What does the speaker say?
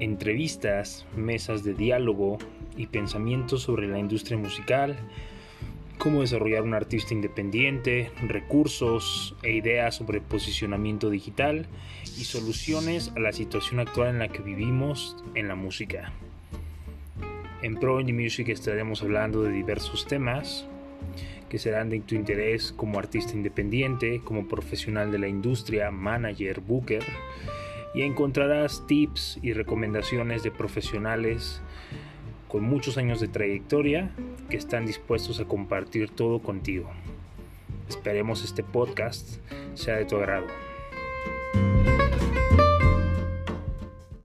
entrevistas, mesas de diálogo y pensamientos sobre la industria musical, cómo desarrollar un artista independiente, recursos e ideas sobre posicionamiento digital y soluciones a la situación actual en la que vivimos en la música. En Pro Indie Music estaremos hablando de diversos temas que serán de tu interés como artista independiente, como profesional de la industria, manager, booker, y encontrarás tips y recomendaciones de profesionales con muchos años de trayectoria que están dispuestos a compartir todo contigo. Esperemos este podcast sea de tu agrado.